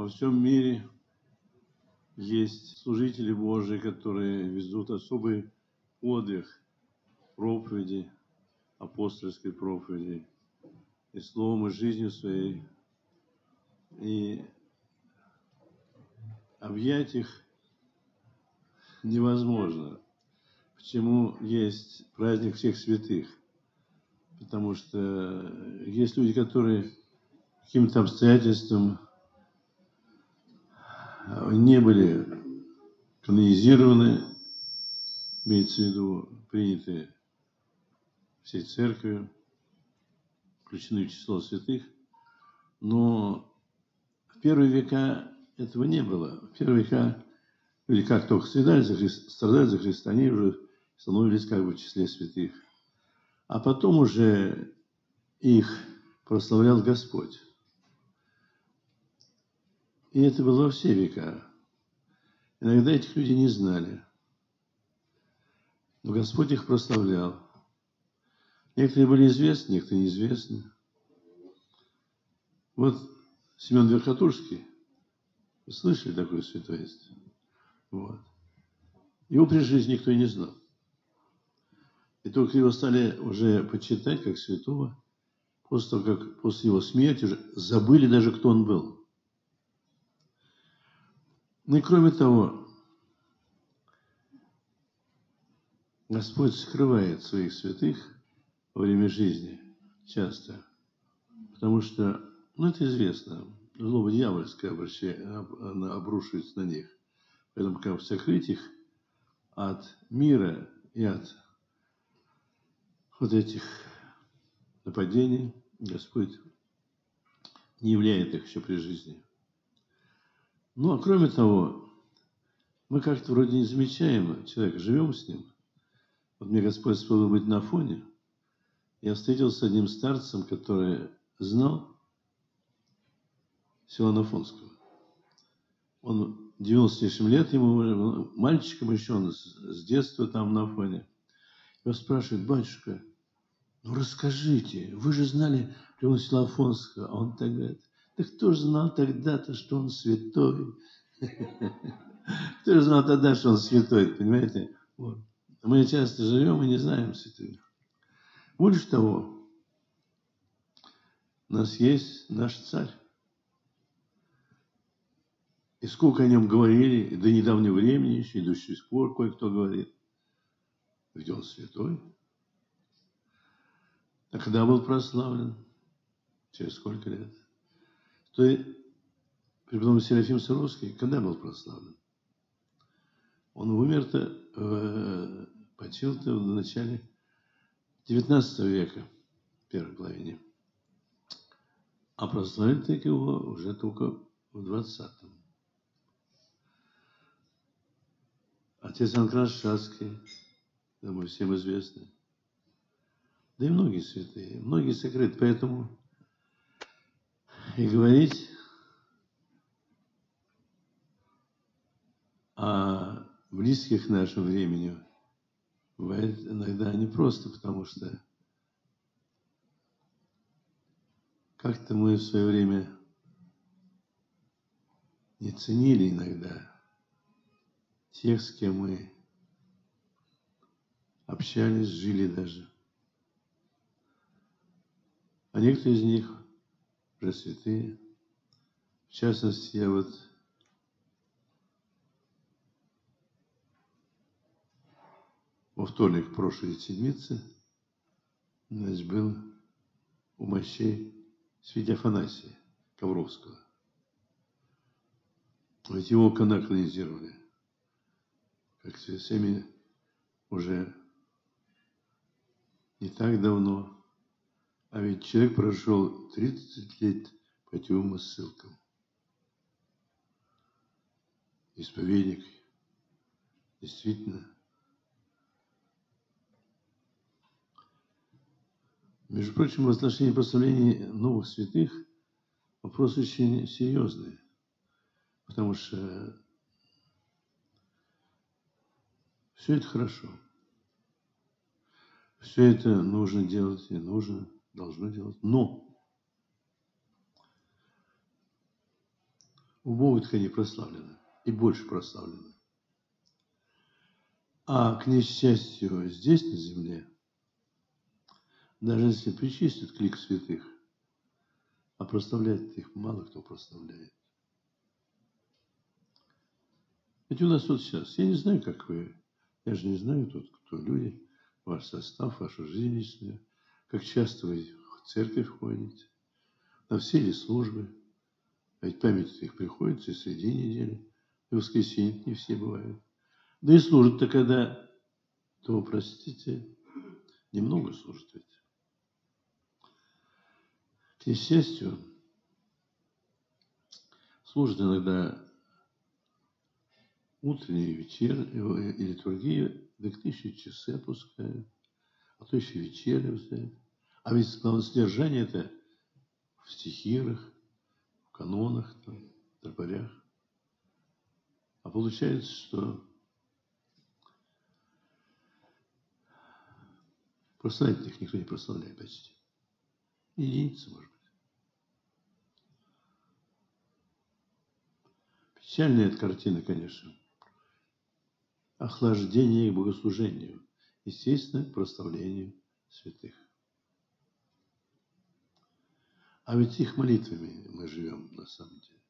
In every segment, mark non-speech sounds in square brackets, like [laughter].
во всем мире есть служители Божии, которые везут особый подвиг проповеди, апостольской проповеди, и словом, и жизнью своей. И объять их невозможно. Почему есть праздник всех святых? Потому что есть люди, которые каким-то обстоятельством не были канонизированы, имеется в виду приняты всей церковью, включены в число святых, но в первые века этого не было. В первые века люди как только страдали за Христа, страдали за Христа, они уже становились как бы в числе святых. А потом уже их прославлял Господь. И это было все века. Иногда этих людей не знали. Но Господь их прославлял. Некоторые были известны, некоторые неизвестны. Вот Семен Верхотурский, вы слышали такое святоиство? Вот. Его при жизни никто и не знал. И только его стали уже почитать как святого, после того, как после его смерти уже забыли даже, кто он был. Ну и кроме того, Господь скрывает своих святых во время жизни часто, потому что, ну это известно, злоба дьявольское она обрушивается на них. Поэтому как сокрыть их от мира и от вот этих нападений, Господь не являет их еще при жизни. Ну, а кроме того, мы как-то вроде не замечаем человека, живем с ним. Вот мне Господь сподобил быть на фоне. Я встретился с одним старцем, который знал Силана Афонского. Он 90 с лет, ему мальчиком еще, он с детства там на фоне. Его спрашивает, батюшка, ну расскажите, вы же знали Леона Силафонского. А он так говорит, да кто же знал тогда-то, что он святой? Кто же знал тогда, что он святой, понимаете? Вот. Мы часто живем и не знаем святых. Больше того, у нас есть наш царь. И сколько о нем говорили, до недавнего времени еще, и до сих пор кое-кто говорит. Где он святой? А когда был прославлен? Через сколько лет? То преподобный Серафим Саровский, когда был прославлен? Он умер-то, э, почил-то в начале 19 века, первой половине. А прославили так его уже только в 20-м. Отец Анкрас Шацкий, думаю, всем известный. Да и многие святые, многие сокрыты. Поэтому и говорить о близких нашему времени бывает иногда непросто, потому что как-то мы в свое время не ценили иногда тех, с кем мы общались, жили даже. А некоторые из них пресвятые. В частности, я вот во вторник прошлой седмицы значит, был у мощей святя Афанасия Ковровского. Ведь его канонизировали, как всеми уже не так давно, а ведь человек прошел 30 лет по и ссылкам. Исповедник. Действительно. Между прочим, в отношении прославления новых святых вопрос очень серьезный. Потому что все это хорошо. Все это нужно делать и нужно должно делать. Но в Богу они прославлены и больше прославлены. А к несчастью здесь, на земле, даже если причислят к лик святых, а прославляет их мало кто прославляет. Ведь у нас вот сейчас, я не знаю, как вы, я же не знаю тут, кто люди, ваш состав, ваша жизнь личная, как часто вы в церковь ходите, на все ли службы. Ведь память их приходится и среди недели, и воскресенье не все бывают. Да и служат-то когда, то, простите, немного служат ведь. К несчастью, служат иногда утренние вечер, и литургии до тысячи часы опускают, а то еще вечерю взять. А ведь содержание это в стихирах, в канонах, там, в тропарях. А получается, что прославить их никто не прославляет почти. Единицы, может быть. Печальная эта картина, конечно охлаждение к богослужению, естественно, прославлению святых. А ведь их молитвами мы живем на самом деле.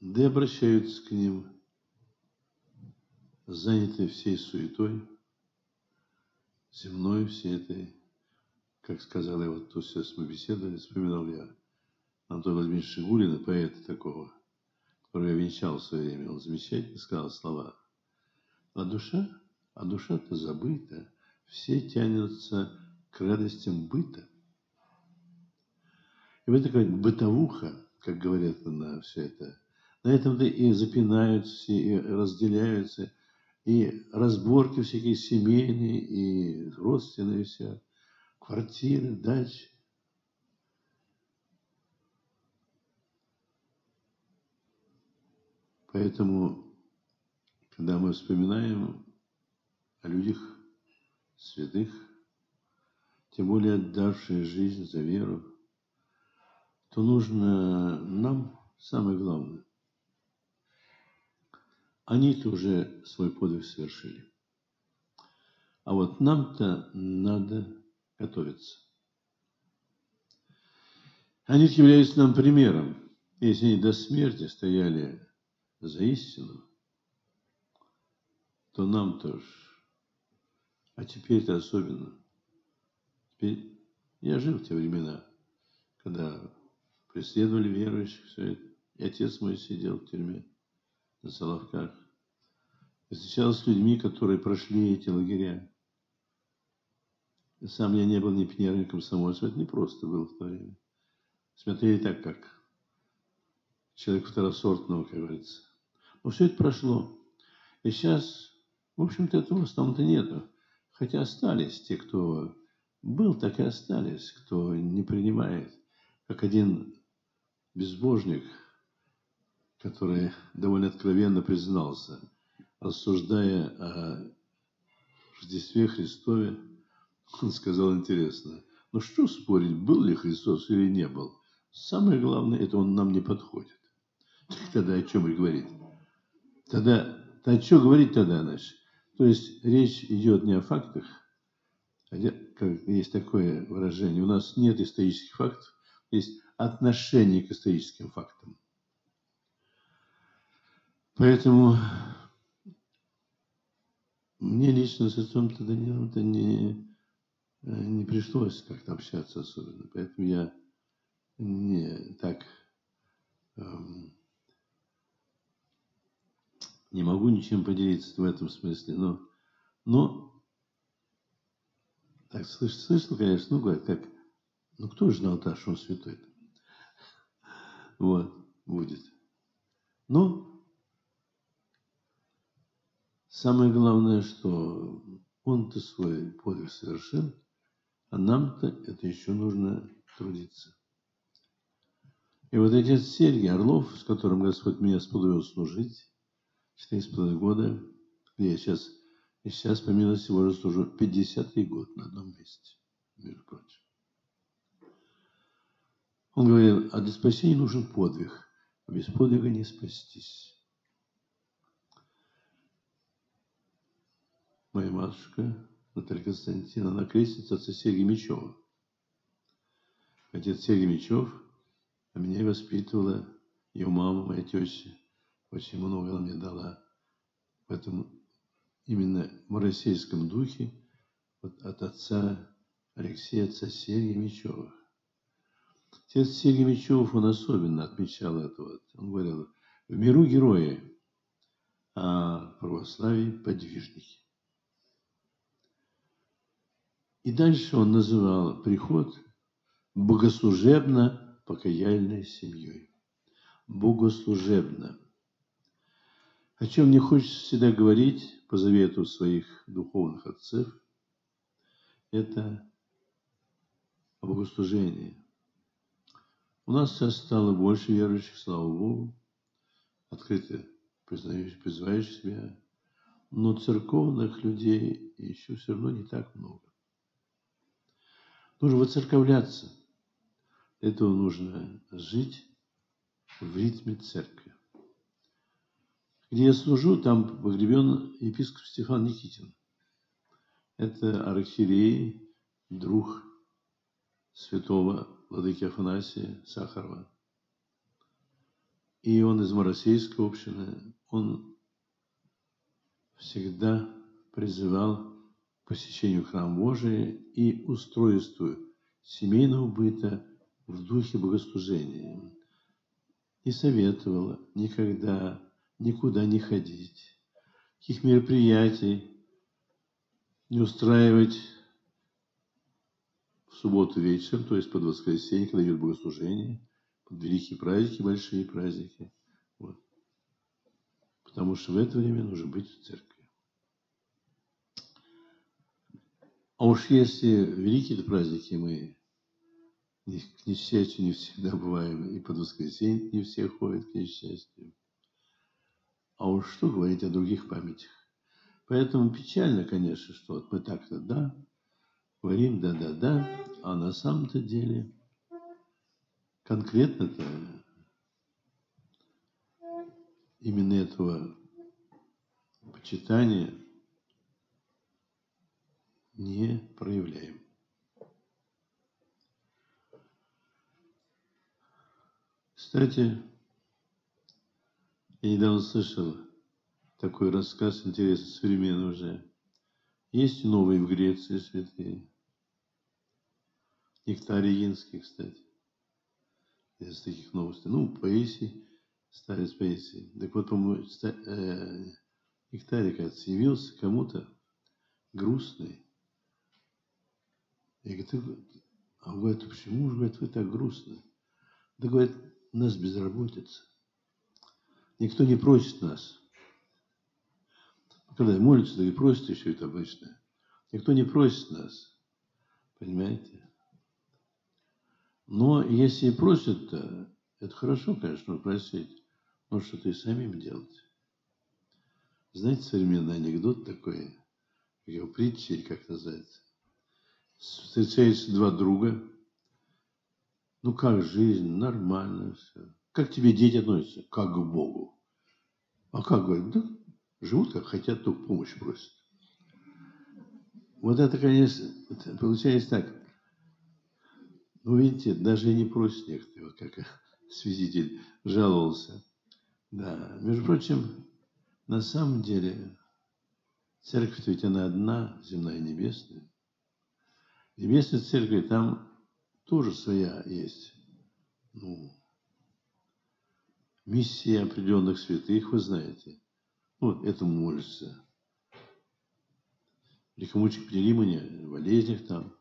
Да и обращаются к ним, занятые всей суетой, земной всей этой, как сказал я, вот то сейчас мы беседовали, вспоминал я Антона Владимировича Шигулина, поэта такого – которую я венчал в свое время, он замечательно сказал слова. А душа, а душа-то забыта, все тянутся к радостям быта. И вот такая бытовуха, как говорят на все это, на этом-то и запинаются, и разделяются, и разборки всякие семейные, и родственные все, квартиры, дачи. Поэтому, когда мы вспоминаем о людях святых, тем более отдавшие жизнь за веру, то нужно нам самое главное. Они-то уже свой подвиг совершили. А вот нам-то надо готовиться. Они являются нам примером. Если они до смерти стояли за истину, то нам тоже. А теперь-то особенно. Я жил в те времена, когда преследовали верующих, все это. И отец мой сидел в тюрьме на Соловках. И встречался с людьми, которые прошли эти лагеря. Сам я не был ни пионером, ни комсомольцем. Это не просто было в то время. Смотрели так, как человек второсортного, как говорится. Но все это прошло. И сейчас, в общем-то, этого в основном-то нету. Хотя остались те, кто был, так и остались, кто не принимает. Как один безбожник, который довольно откровенно признался, рассуждая о Рождестве Христове, он сказал интересно, ну что спорить, был ли Христос или не был? Самое главное, это он нам не подходит. Тогда о чем и говорить? Тогда, то что говорить тогда, значит? То есть речь идет не о фактах, есть такое выражение, у нас нет исторических фактов, есть отношение к историческим фактам. Поэтому мне лично с отцом не, не, не пришлось как-то общаться особенно. Поэтому я не так эм, не могу ничем поделиться в этом смысле, но, но так слышал, слышал, конечно, ну, говорят, как, ну, кто же знал-то, что он святой -то? [laughs] Вот, будет. Но самое главное, что он-то свой подвиг совершил, а нам-то это еще нужно трудиться. И вот отец Сергий Орлов, с которым Господь меня сподобил служить, четыре с половиной года, где я сейчас, и сейчас, по милости Божьей, служу 53 год на одном месте, между прочим. Он говорил, а для спасения нужен подвиг. А без подвига не спастись. Моя матушка Наталья Константиновна, она крестница отца Сергия Мечева. Отец Сергей Мечев, а меня воспитывала ее мама, моя теща. Очень много она мне дала. Поэтому именно в российском духе вот от отца Алексея, отца Сергия Мечева. Отец Сергий Мечев, он особенно отмечал это. Вот. Он говорил, в миру герои, а в православии подвижники. И дальше он называл приход богослужебно-покаяльной семьей. Богослужебно. О чем мне хочется всегда говорить по завету своих духовных отцов, это о богослужении. У нас сейчас стало больше верующих, слава Богу, открыто признающих, призывающих себя, но церковных людей еще все равно не так много. Нужно воцерковляться. Этого нужно жить в ритме церкви. Где я служу, там погребен епископ Стефан Никитин. Это архиерей, друг святого владыки Афанасия Сахарова. И он из Моросейской общины. Он всегда призывал к посещению храма Божия и устройству семейного быта в духе богослужения. И советовала никогда никуда не ходить, каких мероприятий не устраивать в субботу вечером, то есть под воскресенье, когда идет богослужение, под великие праздники, большие праздники. Вот. Потому что в это время нужно быть в церкви. А уж если великие праздники мы к несчастью не всегда бываем, и под воскресенье не все ходят к несчастью. А уж что говорить о других памятях. Поэтому печально, конечно, что вот мы так-то, да, говорим да-да-да, а на самом-то деле конкретно-то именно этого почитания не проявляем. Кстати, я недавно слышал такой рассказ, интересный, современный уже. Есть новые в Греции святые. Нектарий Янский, кстати. Из таких новостей. Ну, поэзии, старец поэзии. Так вот, по-моему, э, Нектарий, кажется, явился кому-то грустный. Я говорю, а он говорит, почему же, говорит, вы так грустны? Да, говорит, у нас безработица. Никто не просит нас. Когда молится, да и просит еще это обычно. Никто не просит нас. Понимаете? Но если и просят, то это хорошо, конечно, просить. Но что-то и самим делать. Знаете, современный анекдот такой, его притча или как называется? Встречаются два друга. Ну, как жизнь? Нормально все. Как тебе дети относятся? Как к Богу. А как, говорят, да, живут как хотят, только помощь просят. Вот это, конечно, получается так. Ну, видите, даже и не просит некоторые, вот как [laughs] свидетель жаловался. Да, между прочим, на самом деле, церковь ведь она одна, земная и небесная. В небесной церкви там тоже своя есть. Ну, миссия определенных святых, вы знаете. Ну, этому молится. Лихомучик Петеримоне, в болезнях там.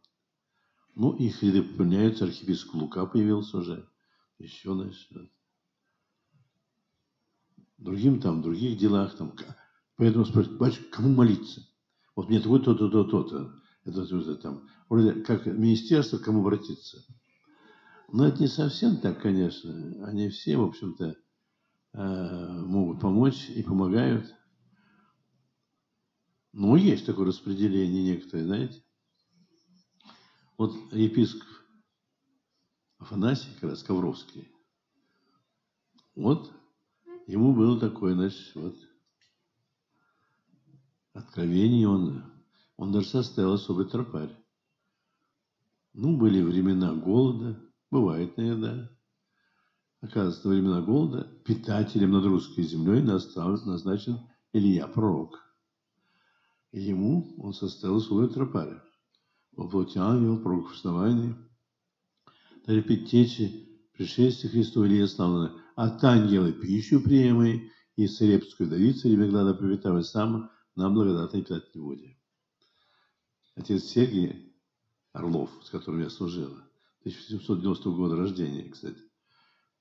Ну, их ряды пополняются, архиепископ Лука появился уже. Еще начнет. Другим там, в других делах там. Поэтому спрашивают, батюшка, кому молиться? Вот мне то-то, то-то, то-то. Это, это там, вроде как министерство, кому обратиться. Но это не совсем так, конечно. Они все, в общем-то, могут помочь и помогают. Но есть такое распределение некоторые, знаете. Вот епископ Афанасий, как раз Ковровский, вот ему было такое, значит, вот откровение он, он даже составил особый тропарь. Ну, были времена голода, бывает иногда. Оказывается, во времена голода питателем над русской землей назначен Илья Пророк. Ему он составил свою тропарь. Во плоти ангел, пророк основания, даре предтечи, пришествие Христу Илья славно, от ангела пищу приемой, и царепскую давицу, и Меглада привитавай сам на благодатной питательной воде. Отец Сергий Орлов, с которым я служил, 1790 года рождения, кстати,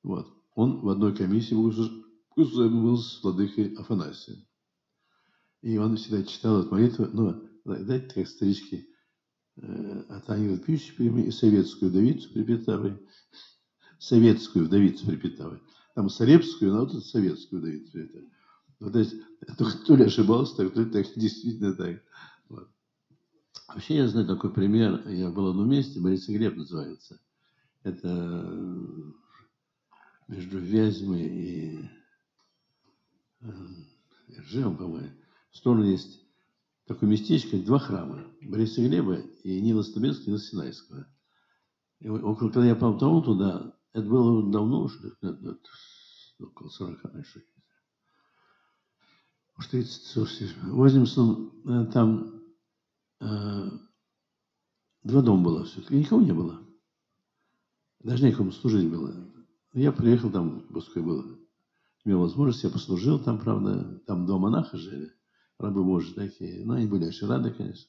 вот, он в одной комиссии был с владыкой Афанасием. И он всегда читал эту молитву, ну, знаете, как старички, э, от пищи прими и советскую вдовицу припитавай, советскую вдовицу припитавай. Там Сарепскую, но вот советскую вдовицу. Это. Вот, то есть, ли ошибался, так, то ли так, действительно так. Вот. Вообще я знаю такой пример. Я был одном месте, Борис Глеб называется. Это между Вязьмой и Ржевом, по-моему. В сторону есть такое местечко, два храма. Бориса Глеба и Нила Стабинского, Нила Синайского. И около, когда я попал туда, это было давно уже, около 40 раньше. Уж 30, 40, Возимсон, там э, два дома было все-таки, никого не было. Даже некому служить было. Я приехал там, пускай было, имел возможность, я послужил там, правда, там два монаха жили рабы Божьи такие. Ну, они были очень рады, конечно.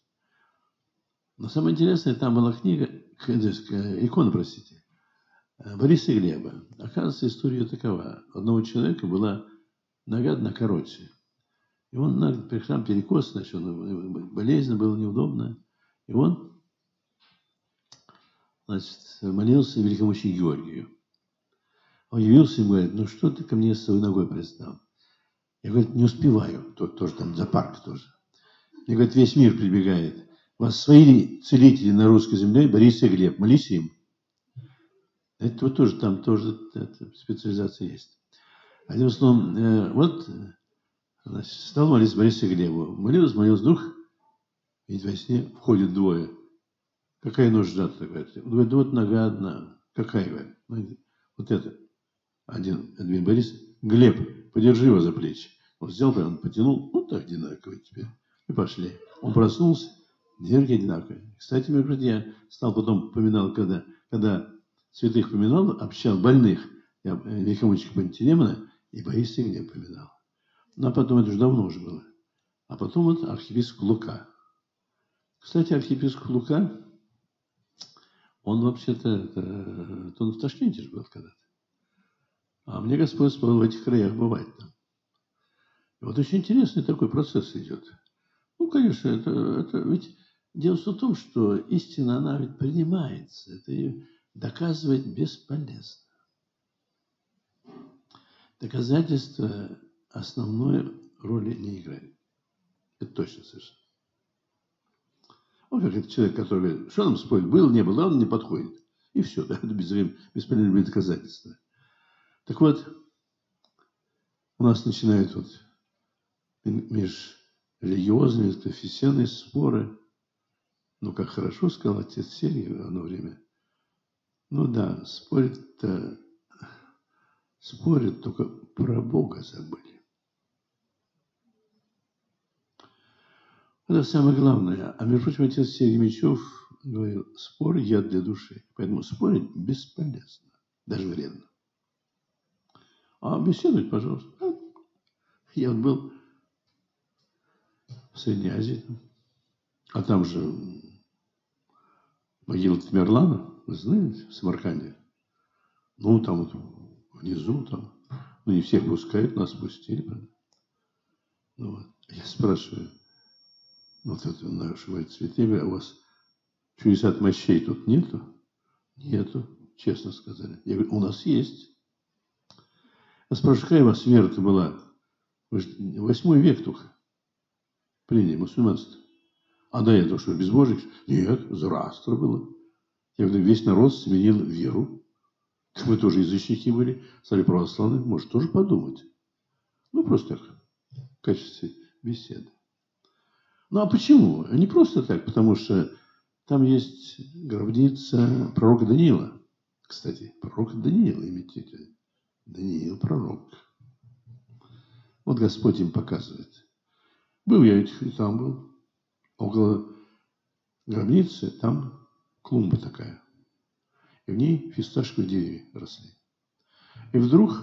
Но самое интересное, там была книга, икона, простите, Бориса и Глеба. Оказывается, история такова. У одного человека была нога на короче. И он на храм перекос, значит, он, болезненно было неудобно. И он, значит, молился великому Георгию. Он явился и говорит, ну что ты ко мне с своей ногой пристал? Я, говорит, не успеваю. Тот тоже там за парк тоже. Мне, говорит, весь мир прибегает. У вас свои целители на русской земле, Борис и Глеб, молись им. Это вот тоже, там тоже это, специализация есть. Одним словом, э, вот значит, стал молиться Борису Глебу. Молился, молился, вдруг, ведь во сне входит двое. Какая нужда-то, говорит. Говорит, вот нога одна. Какая, говорит? «Ну, вот это. Один, один Борис. Глеб, подержи его за плечи. Он взял, он потянул, вот так одинаково теперь. И пошли. Он проснулся, дверки одинаковые. Кстати, между я стал потом, поминал, когда, когда святых поминал, общал больных, я э, великомученика Пантелеймона и Бориса Глеб поминал. Ну, а потом, это уже давно уже было. А потом вот архиепископ Лука. Кстати, архиепископ Лука, он вообще-то, он в Ташкенте же был когда-то. А мне Господь сказал в этих краях бывать там. И вот очень интересный такой процесс идет. Ну, конечно, это, это ведь дело в том, что истина, она ведь принимается. Это ее доказывать бесполезно. Доказательство основной роли не играет. Это точно совершенно. Вот как этот человек, который говорит, что нам спорить, был, не был, он не подходит. И все, да, это бесполезное доказательство. Так вот, у нас начинают вот межрелигиозные, конфессионные споры. Ну, как хорошо сказал отец Сергий в одно время. Ну да, спорят-то, спорят, только про Бога забыли. Это самое главное. А между прочим, отец Сергей Мечев говорил, спор яд для души. Поэтому спорить бесполезно, даже вредно. А беседовать, пожалуйста. Я был в Средней Азии. А там же могила Тамерлана, вы знаете, в Самарканде. Ну, там вот внизу, там, ну, не всех пускают, нас пустили. Ну, вот. Я спрашиваю, вот это наши говорит, святые, а у вас чудес от мощей тут нету? Нету, честно сказали. Я говорю, у нас есть. Я спрашиваю, какая у вас вера-то была? Восьмой век только приняли мусульманство. А до этого что, безбожник? Нет, Зарастра было. Я говорю, весь народ сменил веру. Мы тоже язычники были, стали православными, может тоже подумать. Ну, просто так, в качестве беседы. Ну, а почему? Не просто так, потому что там есть гробница пророка Даниила. Кстати, пророк Даниил, имейте Даниил пророк. Вот Господь им показывает. Был я и там был. Около гробницы там клумба такая. И в ней фисташковые деревья росли. И вдруг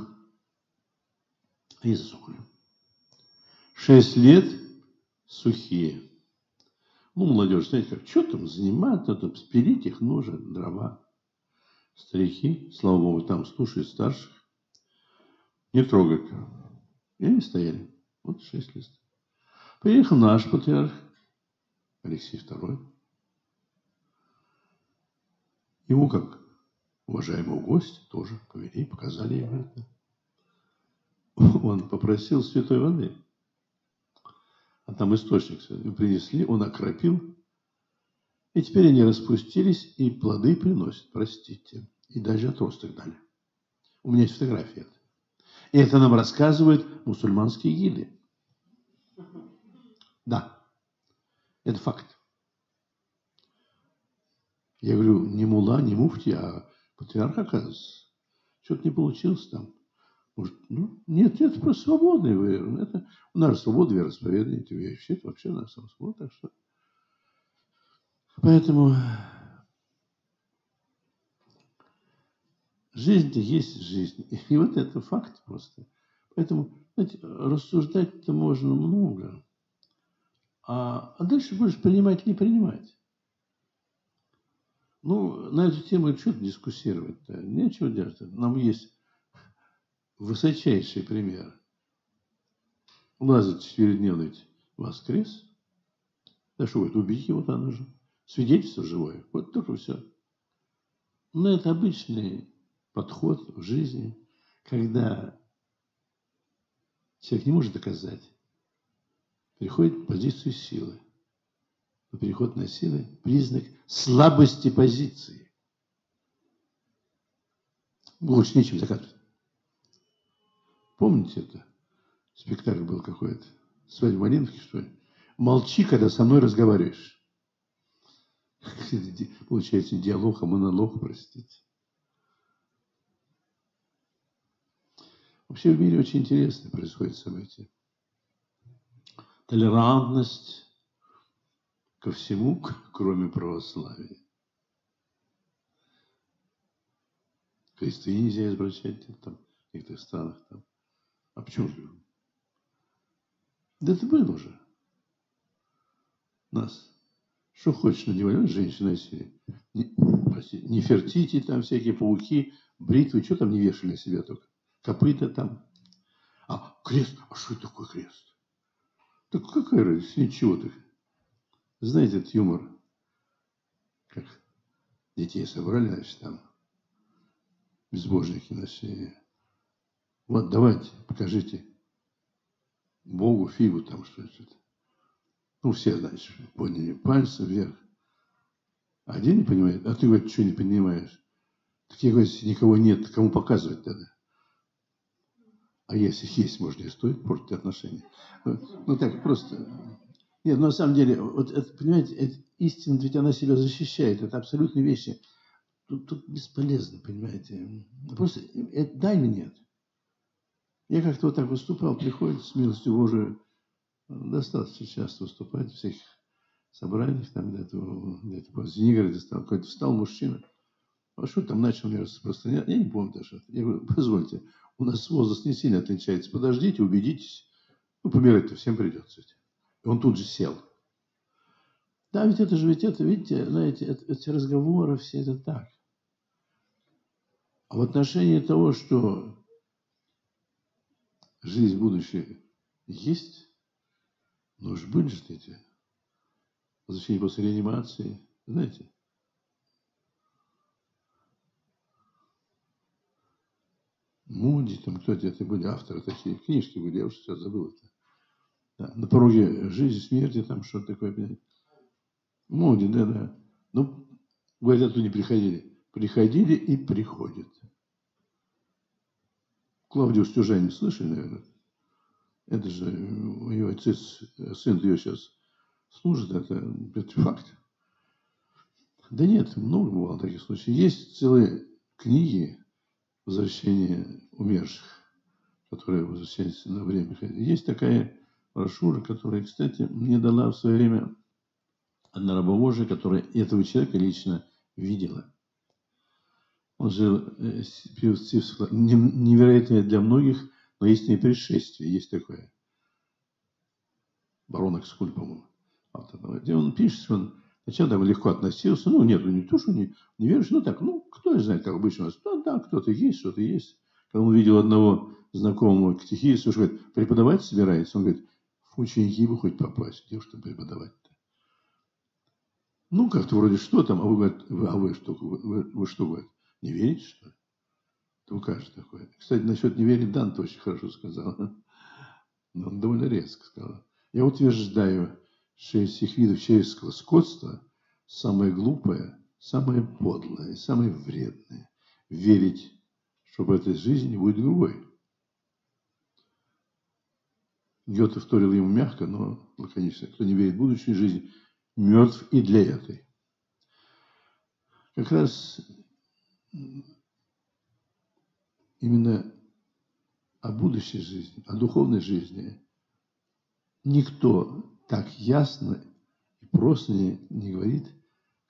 они засохли. Шесть лет сухие. Ну, молодежь, знаете, как, что там заниматься, тут спилить их нужно, дрова. Старики, слава Богу, там слушают старших, не трогают. И они стояли. Вот шесть лет. Приехал наш патриарх, Алексей II. Ему, как уважаемого гостя, тоже повели, показали ему это. Он попросил святой воды. А там источник принесли, он окропил. И теперь они распустились, и плоды приносят, простите. И даже отросток дали. У меня есть фотография. И это нам рассказывают мусульманские гиды. Да, это факт. Я говорю, не мула, не муфти, а патриарх, оказывается. Что-то не получилось там. Может, ну, нет, это просто свободный вы. Это, у нас свобода вероисповедания. Это вообще у нас свобода. Так что... Поэтому жизнь-то есть жизнь. [laughs] И вот это факт просто. Поэтому, знаете, рассуждать-то можно много. А, а дальше будешь принимать не принимать. Ну, на эту тему что дискуссировать-то? Нечего делать. Нам есть высочайший пример. Лазарь четырехдневный воскрес. Да что это, убить его там нужно. Свидетельство живое. Вот только все. Но это обычный подход в жизни, когда человек не может доказать, переходит в позицию силы. Но переход на силы – признак слабости позиции. Лучше нечем доказывать. Помните это? Спектакль был какой-то. Свадьба Малиновки, что ли? Молчи, когда со мной разговариваешь. [laughs] Получается диалог, а монолог, простите. Вообще в мире очень интересно происходит события. Толерантность ко всему, кроме православия. Кресты нельзя извращать там, в некоторых странах. Там. А почему же? Да это было уже. Нас. Что хочешь надевать? Женщина себе. Не, прости, не фертити, там всякие пауки, бритвы, что там не вешали на себя только. Копыта там. А крест, а что это такое крест? Так какая разница? Ничего так. Знаете этот юмор? Как детей собрали, значит, там безбожники на все вот давайте, покажите Богу фигу там что то Ну, все, значит, подняли пальцы вверх. Один не понимает, а ты, говорит, что не понимаешь? Так я говорю, если никого нет, кому показывать тогда? А если есть, может, не стоит портить отношения. Ну, так, просто. Нет, ну, на самом деле, вот это, понимаете, это истина, ведь она себя защищает. Это абсолютные вещи. Тут, тут бесполезно, понимаете. Просто это, да или нет? Я как-то вот так выступал, приходит с милостью Божией, достаточно часто выступать в всяких собраниях, там где-то, где-то по Звенигороде стал, какой-то встал мужчина, а что там начал мне распространять, я не помню даже. Я говорю, позвольте, у нас возраст не сильно отличается, подождите, убедитесь, ну, помирать-то всем придется. И он тут же сел. Да, ведь это же, ведь это, видите, знаете, эти разговоры все это так. А в отношении того, что жизнь будущая есть, но уж были же эти возвращения после реанимации, знаете. Муди, там кто-то это были, авторы такие, книжки были, я уже сейчас забыл это. Да, на пороге жизни, смерти, там что-то такое. Муди, да, да. Ну, говорят, оттуда не приходили. Приходили и приходят. Клавдиус Тюжанин слышали, наверное? Это же ее отец, сын ее сейчас служит, это, это факт. Да нет, много бывало таких случаев. Есть целые книги возвращения умерших, которые возвращаются на время. Есть такая брошюра, которая, кстати, мне дала в свое время одна раба которая этого человека лично видела. Он жил э, невероятное для многих, но есть и предшествие, есть такое. Барон Экскуль, по-моему. Где он пишет, он сначала там легко относился, ну, нет, ну, не то, что не, не веришь, ну, так, ну, кто знает, как обычно ну, да, кто-то есть, что-то есть. Когда он увидел одного знакомого катехиста, что говорит, преподавать собирается, он говорит, в ученики бы хоть попасть, где там преподавать-то. Ну, как-то вроде что там, а вы, говорит, а вы что, вы, вы, вы что, говорит, не верите, что ли? То укажет такое. Кстати, насчет не верить Дант очень хорошо сказал. [laughs] Но он довольно резко сказал. Я утверждаю, из всех видов человеческого скотства самое глупое, самое подлое, самое вредное – верить, что в этой жизни будет другой. Гёте вторил ему мягко, но лаконично. Кто не верит в будущую жизнь, мертв и для этой. Как раз именно о будущей жизни, о духовной жизни никто так ясно и просто не, говорит,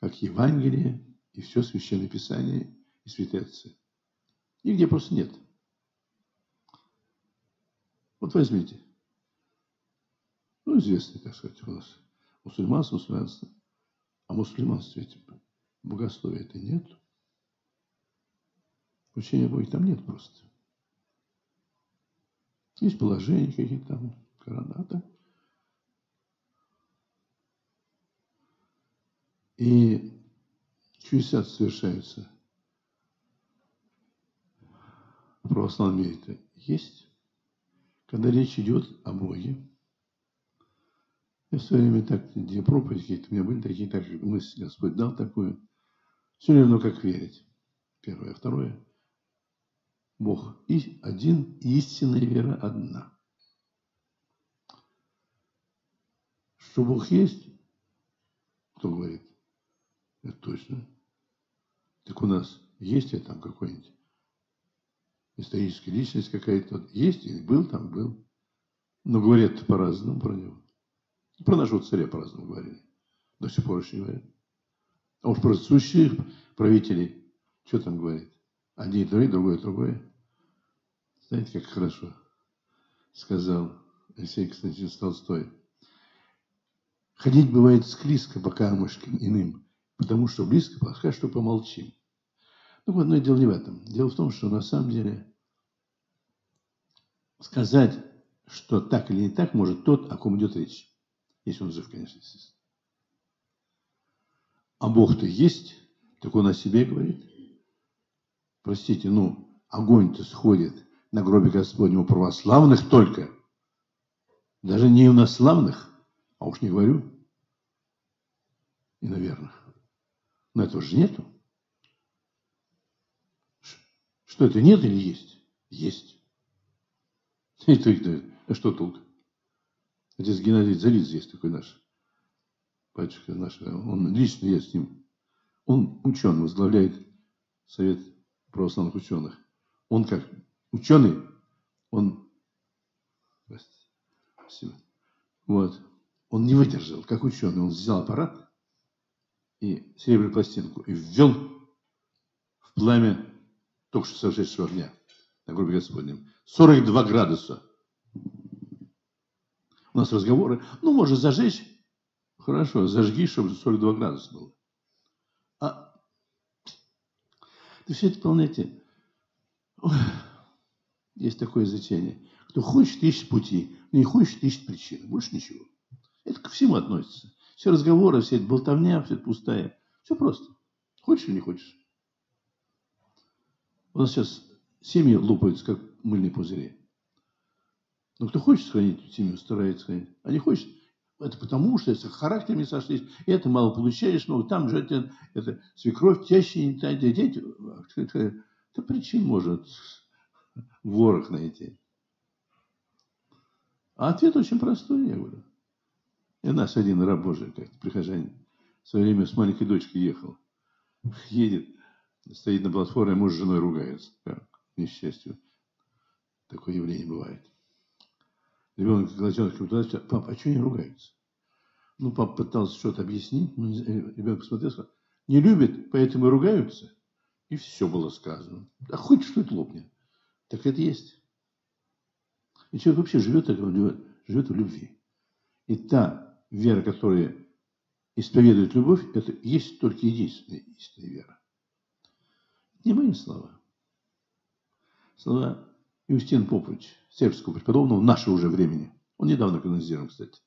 как Евангелие и все Священное Писание и Святые Отцы. Нигде просто нет. Вот возьмите. Ну, известный, так сказать, у нас мусульманство, мусульманство. А мусульманство ведь богословия это нет. Учения Боги там нет просто. Есть положения какие-то там, Короната. И чудеса совершаются в православном мире. Это есть, когда речь идет о Боге. Я в свое время так, где проповеди какие-то, у меня были такие так, мысли, Господь дал такую. Все равно как верить. Первое. Второе. Бог и один, истинная вера одна. Что Бог есть, кто говорит? Это точно. Так у нас есть я там какой-нибудь историческая личность какая-то. Есть, и был там, был. Но говорят по-разному про него. Про нашего царя по-разному говорили. До сих пор еще говорят. А уж про сущих правителей, что там говорит? Одни и другое, другое. Знаете, как хорошо сказал Алексей Константинович Толстой. Ходить бывает склизко по камушкам иным, потому что близко, пока что помолчим. Ну, вот, но дело не в этом. Дело в том, что на самом деле сказать, что так или не так, может тот, о ком идет речь. Если он жив, конечно, естественно. А Бог-то есть, так он о себе говорит. Простите, ну, огонь-то сходит на гробе Господнем у православных только. Даже не у нас славных, а уж не говорю, и наверное. Но этого же нету. Что это, нет или есть? Есть. И то их А что толк? Отец Геннадий Зализ есть такой наш. Батюшка наш. Он лично я с ним. Он ученый, возглавляет Совет православных ученых. Он как ученый, он, спасибо, вот, он не выдержал, как ученый, он взял аппарат и серебряную пластинку и ввел в пламя только что сошедшего огня на гробе Господнем. 42 градуса. У нас разговоры. Ну, можно зажечь. Хорошо, зажги, чтобы 42 градуса было. А ты все это, полноте. Есть такое изречение. Кто хочет, ищет пути. Не хочет, ищет причины. Больше ничего. Это ко всему относится. Все разговоры, вся эта болтовня, все это пустая. Все просто. Хочешь или не хочешь. У нас сейчас семьи лупаются, как мыльные пузыри. Но кто хочет сохранить семью, старается сохранить. А не хочет, это потому, что если характерами сошлись, это мало получаешь, много там же это, это свекровь, теща, дети. Это причин может [laughs] ворох найти. А ответ очень простой, я говорю. И нас один раб Божий, как прихожанин, в свое время с маленькой дочкой ехал. Едет, стоит на платформе, муж с женой ругается. Как, несчастью. Такое явление бывает. Ребенок кладет туда, папа, а что они ругаются? Ну, папа пытался что-то объяснить, но ребенок посмотрел, сказал, не любят, поэтому и ругаются. И все было сказано. А хоть что-то лопнет. Так это есть. И человек вообще живет, живет в любви. И та вера, которая исповедует любовь, это есть только единственная истинная вера. Не мои слова. Слова Иустин Попович, сербского преподобного нашего уже времени. Он недавно канонизирован, кстати.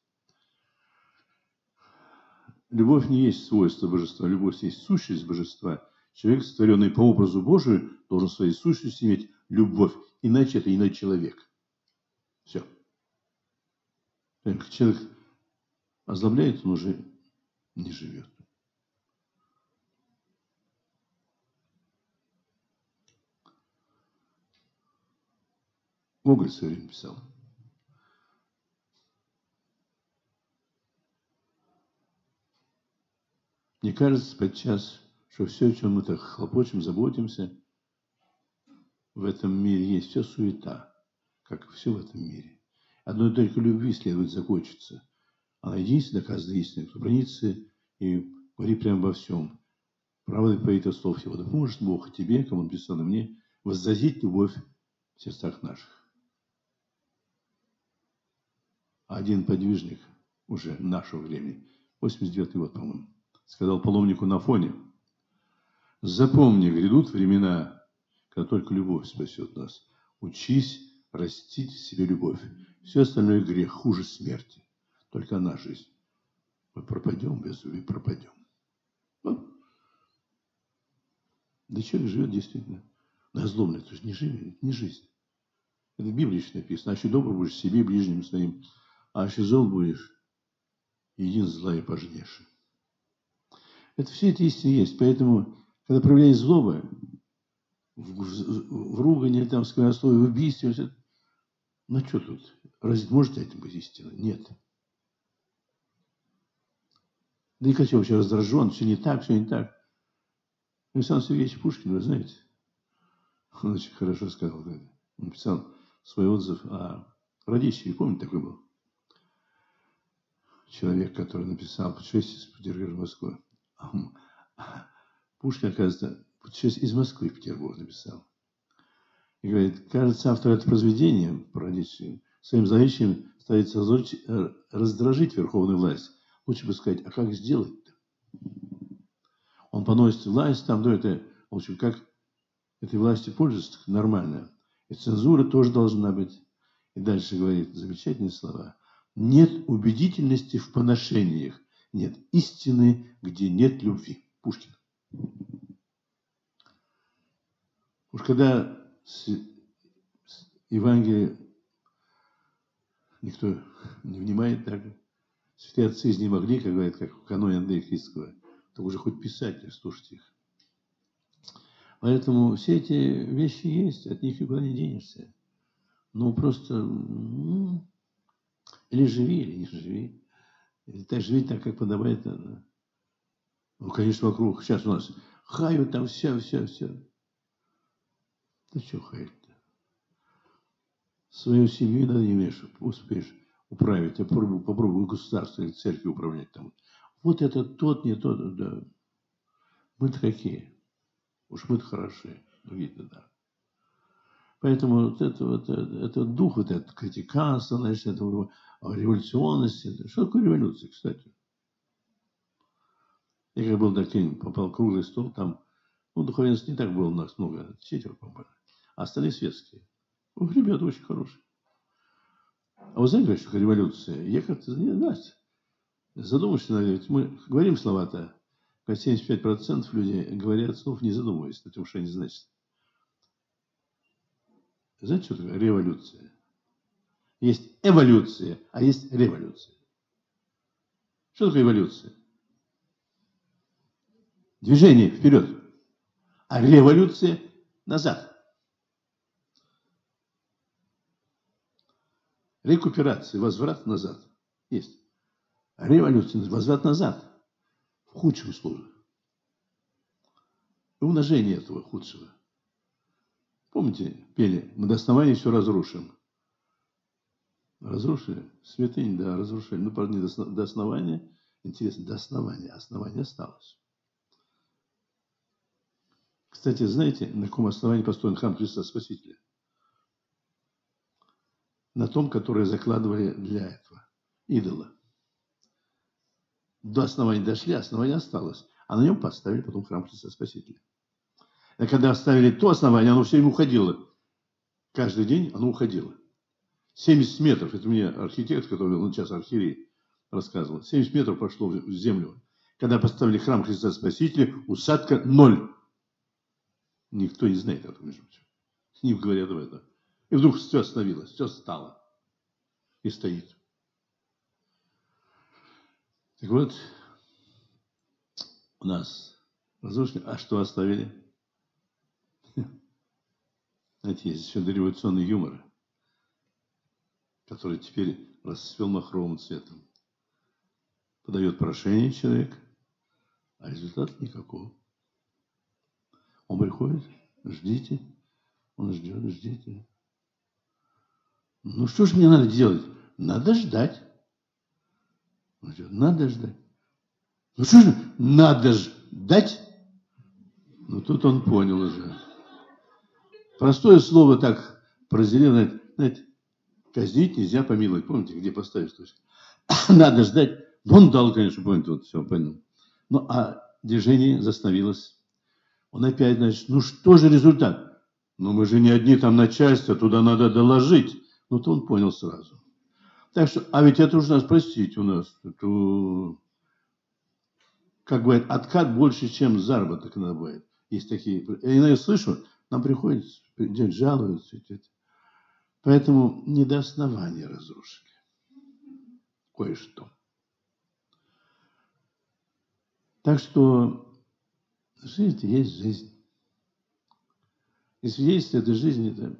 Любовь не есть свойство божества, любовь есть сущность божества. Человек, сотворенный по образу Божию, должен своей сущности иметь любовь. Иначе это иной человек. Все. Человек озлобляет, он уже не живет. Гоголь все время писал. Мне кажется подчас, что все, о чем мы так хлопочем, заботимся, в этом мире есть все суета, как и все в этом мире. Одной только любви следует закончиться. Она единственная доказана истиной, кто бронится и говорит прямо обо всем. Правда поэта слов его. Да поможет Бог тебе, кому написано мне, воздадить любовь в сердцах наших. один подвижник уже нашего времени, 89 год, по-моему, сказал паломнику на фоне, запомни, грядут времена, когда только любовь спасет нас. Учись растить в себе любовь. Все остальное грех хуже смерти. Только она жизнь. Мы пропадем без любви, пропадем. Ну, да человек живет действительно на злобно. Это же не жизнь, не жизнь. Это в Библии написано. А еще добр будешь себе, ближним своим а если зол будешь, един зла и пожнешь. Это все эти истины есть. Поэтому, когда проявляется злоба, в, в, в ругане, там, сквернословие, в убийстве, все, ну что тут? Разве может этим быть истина? Нет. Да и хочу вообще раздражен, все не так, все не так. Александр Сергеевич Пушкин, вы знаете, он очень хорошо сказал, он писал свой отзыв о Радищеве, помните, такой был? человек, который написал «Путешествие с Петербурга в Москву». Пушкин, оказывается, «Путешествие из Москвы в Петербург» написал. И говорит, кажется, автор этого произведения, породивший, своим задачей ставит э, раздражить верховную власть. Лучше бы сказать, а как сделать-то? Он поносит власть, там, да, это, в общем, как этой власти пользоваться нормально. И цензура тоже должна быть. И дальше говорит замечательные слова – нет убедительности в поношениях, нет истины, где нет любви. Пушкин. Уж когда с, с Евангелие никто не внимает так, святые отцы из могли, как говорят, как в каноне Андрея Христского, то уже хоть писать, слушать их. Поэтому все эти вещи есть, от них никуда не денешься. Ну, просто ну, или живи, или не живи. Или так живи так, как подобает. Ну, конечно, вокруг. Сейчас у нас хают там все, все, все. Ты что хаять-то? Свою семью надо не имеешь, успеешь управить. Я попробую, попробую государство или церковь управлять там. Вот это тот, не тот, да. Мы-то какие? Уж мы-то хороши, другие-то да. Поэтому вот это вот, это дух, вот этот критиканство, значит, этого революционности. Что такое революция, кстати? Я как был таким, попал в круглый стол, там, ну, духовенства не так было у нас много, четверо попали, а остальные светские. Ну, ребята очень хорошие. А вы знаете, что революция? Я как-то, не знаю, задумаешься, ведь мы говорим слова-то, 75% людей говорят слов, не задумываясь над тем, что они значат. Знаете, что такое революция? Есть эволюция, а есть революция. Что такое эволюция? Движение вперед. А революция назад. Рекуперация, возврат назад. Есть. Революция, возврат назад. В худшем случае. И умножение этого худшего. Помните, пели, мы до основания все разрушим. Разрушили? Святынь, да, разрушили. Ну, правда, не до основания. Интересно, до основания. Основание осталось. Кстати, знаете, на каком основании построен храм Христа Спасителя? На том, которое закладывали для этого идола. До основания дошли, основание осталось. А на нем поставили потом храм Христа Спасителя. И когда оставили то основание, оно все время уходило. Каждый день оно уходило. 70 метров, это мне архитектор, который был сейчас архиерей, рассказывал. 70 метров прошло в землю. Когда поставили храм Христа Спасителя, усадка ноль. Никто не знает этого, между прочим. С ним говорят об этом. И вдруг все остановилось, все стало. И стоит. Так вот, у нас разрушили. А что оставили? [laughs] Знаете, есть еще дореволюционный юмор, который теперь расцвел махровым цветом. Подает прошение человек, а результата никакого. Он приходит, ждите, он ждет, ждите. Ну что же мне надо делать? Надо ждать. Надо ждать. Ну что же надо ждать? Ну тут он понял уже. Простое слово так прозелено, знаете, казнить нельзя помиловать. Помните, где поставить точку? [laughs] Надо ждать. Он дал, конечно, помните, вот все, понял. Ну, а движение застановилось. Он опять, значит, ну что же результат? Ну мы же не одни там начальство, туда надо доложить. То он понял сразу. Так что, а ведь это уж нас, простите, у нас, это, как говорят, откат больше, чем заработок иногда бывает. Есть такие, я иногда слышу, нам приходится, жалуются. Поэтому не до основания разрушили. Кое-что. Так что Жизнь есть жизнь. И свидетельство этой жизни, это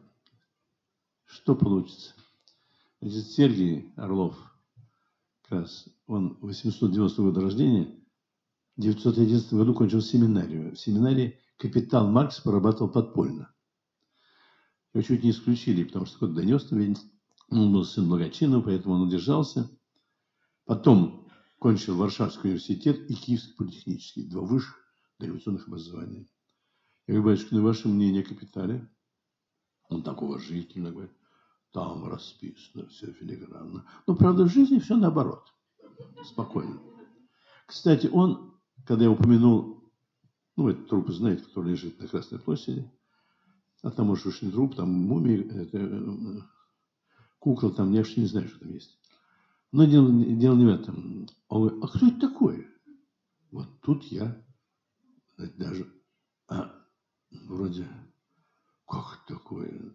что получится? Значит, Сергей Орлов, как раз, он 890 года рождения, в 911 году кончил семинарию. В семинарии «Капитал Маркс» прорабатывал подпольно. Его чуть не исключили, потому что кто-то донес, он был сын благочинного, поэтому он удержался. Потом кончил Варшавский университет и Киевский политехнический, два высших революционных образований. Я говорю, батюшка, ну ваше мнение о капитале? Он так уважительно говорит, там расписано все филигранно. Но, правда, в жизни все наоборот. Спокойно. Кстати, он, когда я упомянул, ну, этот труп, знаете, который лежит на Красной площади, а там уж уж не труп, там мумия, это, э, кукла, там, я вообще не знаю, что там есть. Но дело, дело не в этом. Он говорит, а кто это такой? Вот тут я даже, а, вроде, как такое?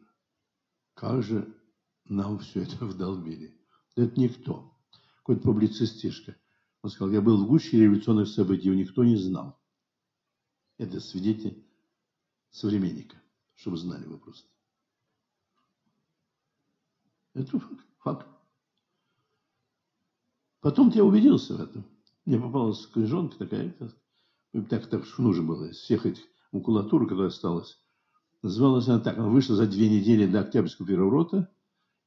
Как же нам все это вдолбили? Это никто. Какой-то публицистишка. Он сказал, я был в гуще революционных событий, его никто не знал. Это свидетель современника, чтобы знали вы просто. Это факт. факт. Потом я убедился в этом. Мне попалась книжонка такая, так, так что нужно было, из всех этих макулатуры, которая осталась. Называлась она так, она вышла за две недели до Октябрьского переворота,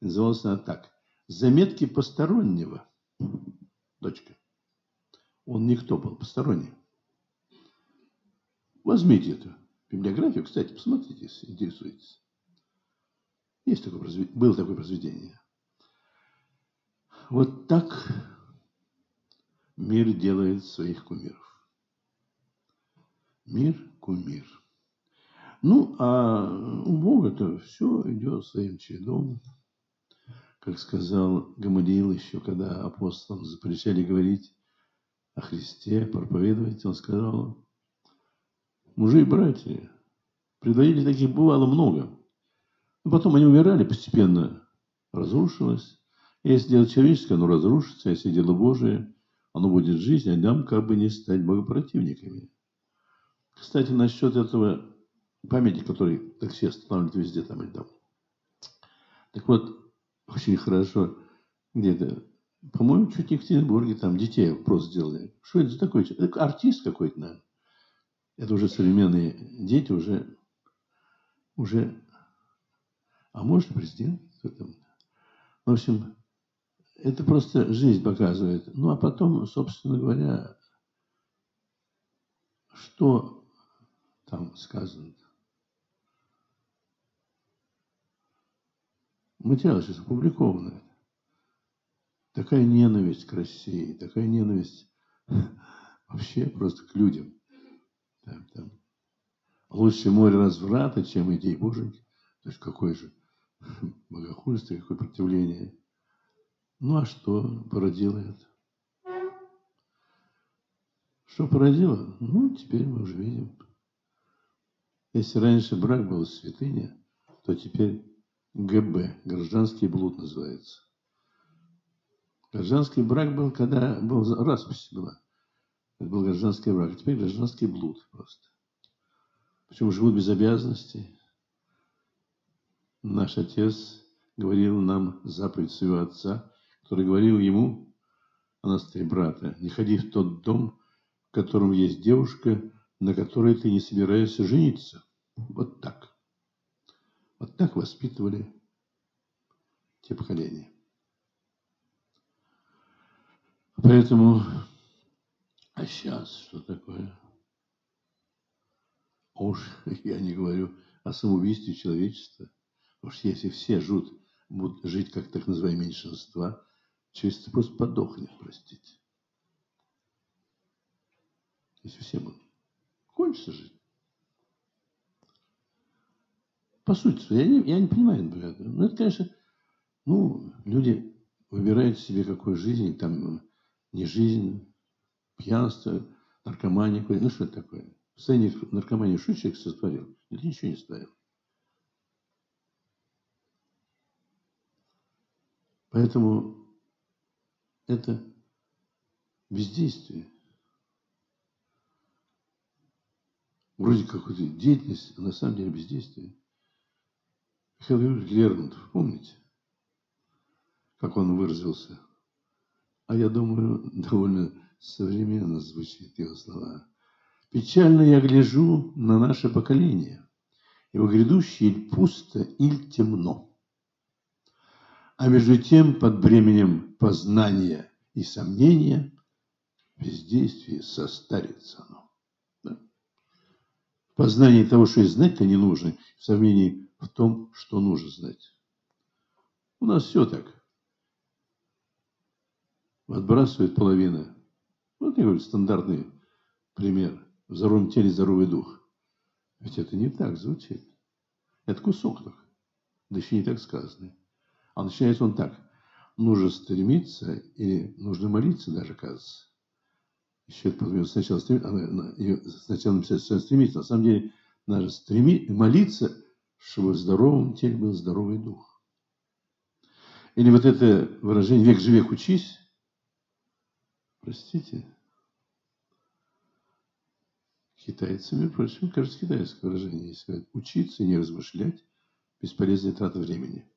называлась она так. Заметки постороннего. Дочка. Он никто был, посторонний. Возьмите эту библиографию, кстати, посмотрите, если интересуетесь. Есть такое произведение, было такое произведение. Вот так мир делает своих кумиров. Мир кумир. Ну, а у Бога-то все идет своим чередом. Как сказал Гамалиил еще, когда апостолам запрещали говорить о Христе, проповедовать, он сказал, мужи и братья, предводителей таких бывало много. Но потом они умирали, постепенно разрушилось. Если дело человеческое, оно разрушится, если дело Божие, оно будет жизнь, а нам как бы не стать богопротивниками. Кстати, насчет этого памяти, который такси останавливают везде там и там. Так вот, очень хорошо где-то, по-моему, чуть не в Екатеринбурге, там детей просто сделали. Что это за такой? Это артист какой-то, наверное. Это уже современные дети, уже, уже, а может, президент? В общем, это просто жизнь показывает. Ну, а потом, собственно говоря, что там сказано? Материал сейчас опубликованы. Такая ненависть к России, такая ненависть [laughs] вообще просто к людям. Там, там. Лучше море разврата, чем идей Божьих. То есть какое же [laughs] богохульство, какое противление. Ну а что породило это? Что породило? Ну, теперь мы уже видим. Если раньше брак был святыня, то теперь ГБ, гражданский блуд называется. Гражданский брак был, когда был распись была. Это был гражданский брак. А теперь гражданский блуд просто. Причем живут без обязанностей. Наш отец говорил нам заповедь своего отца, который говорил ему, Анастасия, брата, не ходи в тот дом, в котором есть девушка, на которой ты не собираешься жениться. Вот так. Так воспитывали те поколения. Поэтому, а сейчас что такое? Уж [laughs] я не говорю о самоубийстве человечества. Уж если все жут, будут жить как так называемые меньшинства, человечество просто подохнет, простите. Если все будут. Кончится жить. По сути, я не, я не понимаю, например. Ну, это, конечно, ну, люди выбирают себе какую жизнь, там, не жизнь, пьянство, наркомания. Ну, что это такое? В состоянии наркомании что человек сотворил? Это ничего не ставил. Поэтому это бездействие. Вроде какой-то деятельность, а на самом деле бездействие. Юрьевич Лермонтов, помните, как он выразился? А я думаю, довольно современно звучит его слова. Печально я гляжу на наше поколение. Его грядущее иль пусто, иль темно. А между тем, под бременем познания и сомнения, в бездействии состарится оно. Да? В того, что и знать-то не нужно, в сомнении в том, что нужно знать. У нас все так. Отбрасывает половина. Вот я говорю, стандартный пример. В здоровом теле здоровый дух. Ведь это не так звучит. Это кусок только. Да еще не так сказано. А начинается он так. Нужно стремиться или нужно молиться даже, кажется. Еще это сначала стремиться, сначала написать стремиться. На самом деле, надо стремить, молиться, чтобы в здоровом теле был здоровый дух. Или вот это выражение «век живи, учись», простите, китайцы, между прочим, кажется, китайское выражение, если учиться и не размышлять, бесполезная трата времени.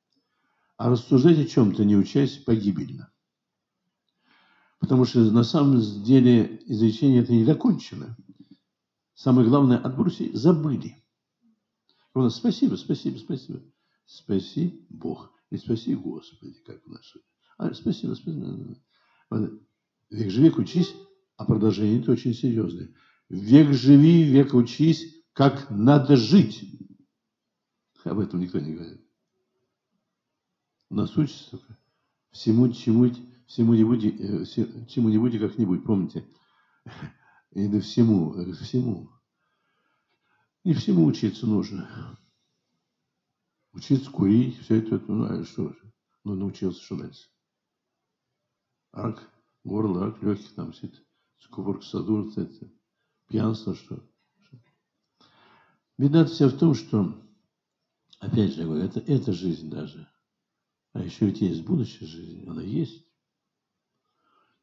А рассуждать о чем-то, не учась, погибельно. Потому что на самом деле изречение это не закончено. Самое главное, отбросить забыли. Он спасибо, спасибо, спасибо. Спаси Бог. И спаси Господи, как в нашей. А, спасибо, спасибо. Век живи, учись, а продолжение это очень серьезное. Век живи, век учись, как надо жить. Об этом никто не говорит. Нас учится только всему, чему, всему не будь, э, чему не будь как-нибудь, помните? [laughs] И да всему, всему. И всему учиться нужно. Учиться курить, все это, ну, а что же? Ну, научился, что дальше? Рак, горло, рак легких, там, все это, сковорка саду, это, пьянство, что? Беда вся в том, что, опять же, я говорю, это, это жизнь даже. А еще ведь есть будущая жизнь, она есть.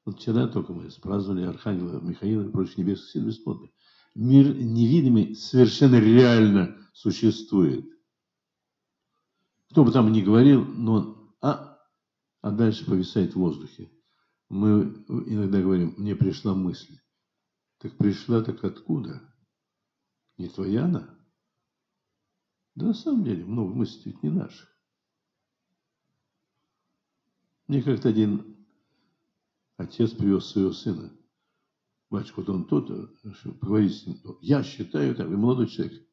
Вот вчера только мы праздновали Архангела Михаила и прочих небесных сил бесплотных мир невидимый совершенно реально существует. Кто бы там ни говорил, но а а дальше повисает в воздухе. Мы иногда говорим, мне пришла мысль. Так пришла, так откуда? Не твоя она? Да на самом деле много мыслей ведь не наших. Мне как-то один отец привез своего сына. Батюшка, вот он тот, поговорить с ним. Я считаю так, вы молодой человек.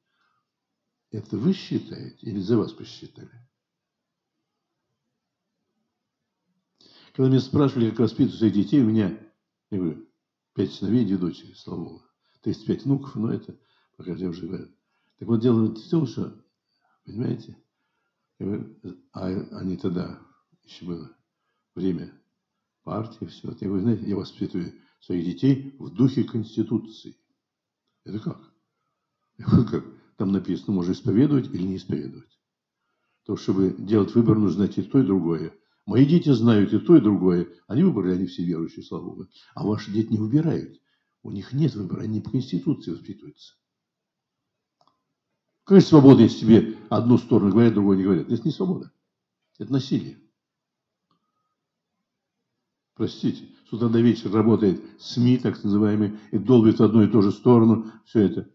Это вы считаете или за вас посчитали? Когда меня спрашивали, как воспитывать своих детей, у меня, я говорю, пять сыновей, две дочери, слава Богу. 35 внуков, но это, пока я уже говорю. Так вот, дело в том, что, понимаете, а они тогда еще было время партии, все. Я говорю, знаете, я воспитываю своих детей в духе Конституции. Это как? [laughs] Как? Там написано, можно исповедовать или не исповедовать. То, чтобы делать выбор, нужно найти то и другое. Мои дети знают и то, и другое. Они выбрали, они все верующие, слава Богу. А ваши дети не выбирают. У них нет выбора, они по Конституции воспитываются. Какая свобода, если тебе одну сторону говорят, другую не говорят? Это не свобода. Это насилие. Простите, с утра до вечера работает СМИ, так называемые, и долбит в одну и ту же сторону. Все это.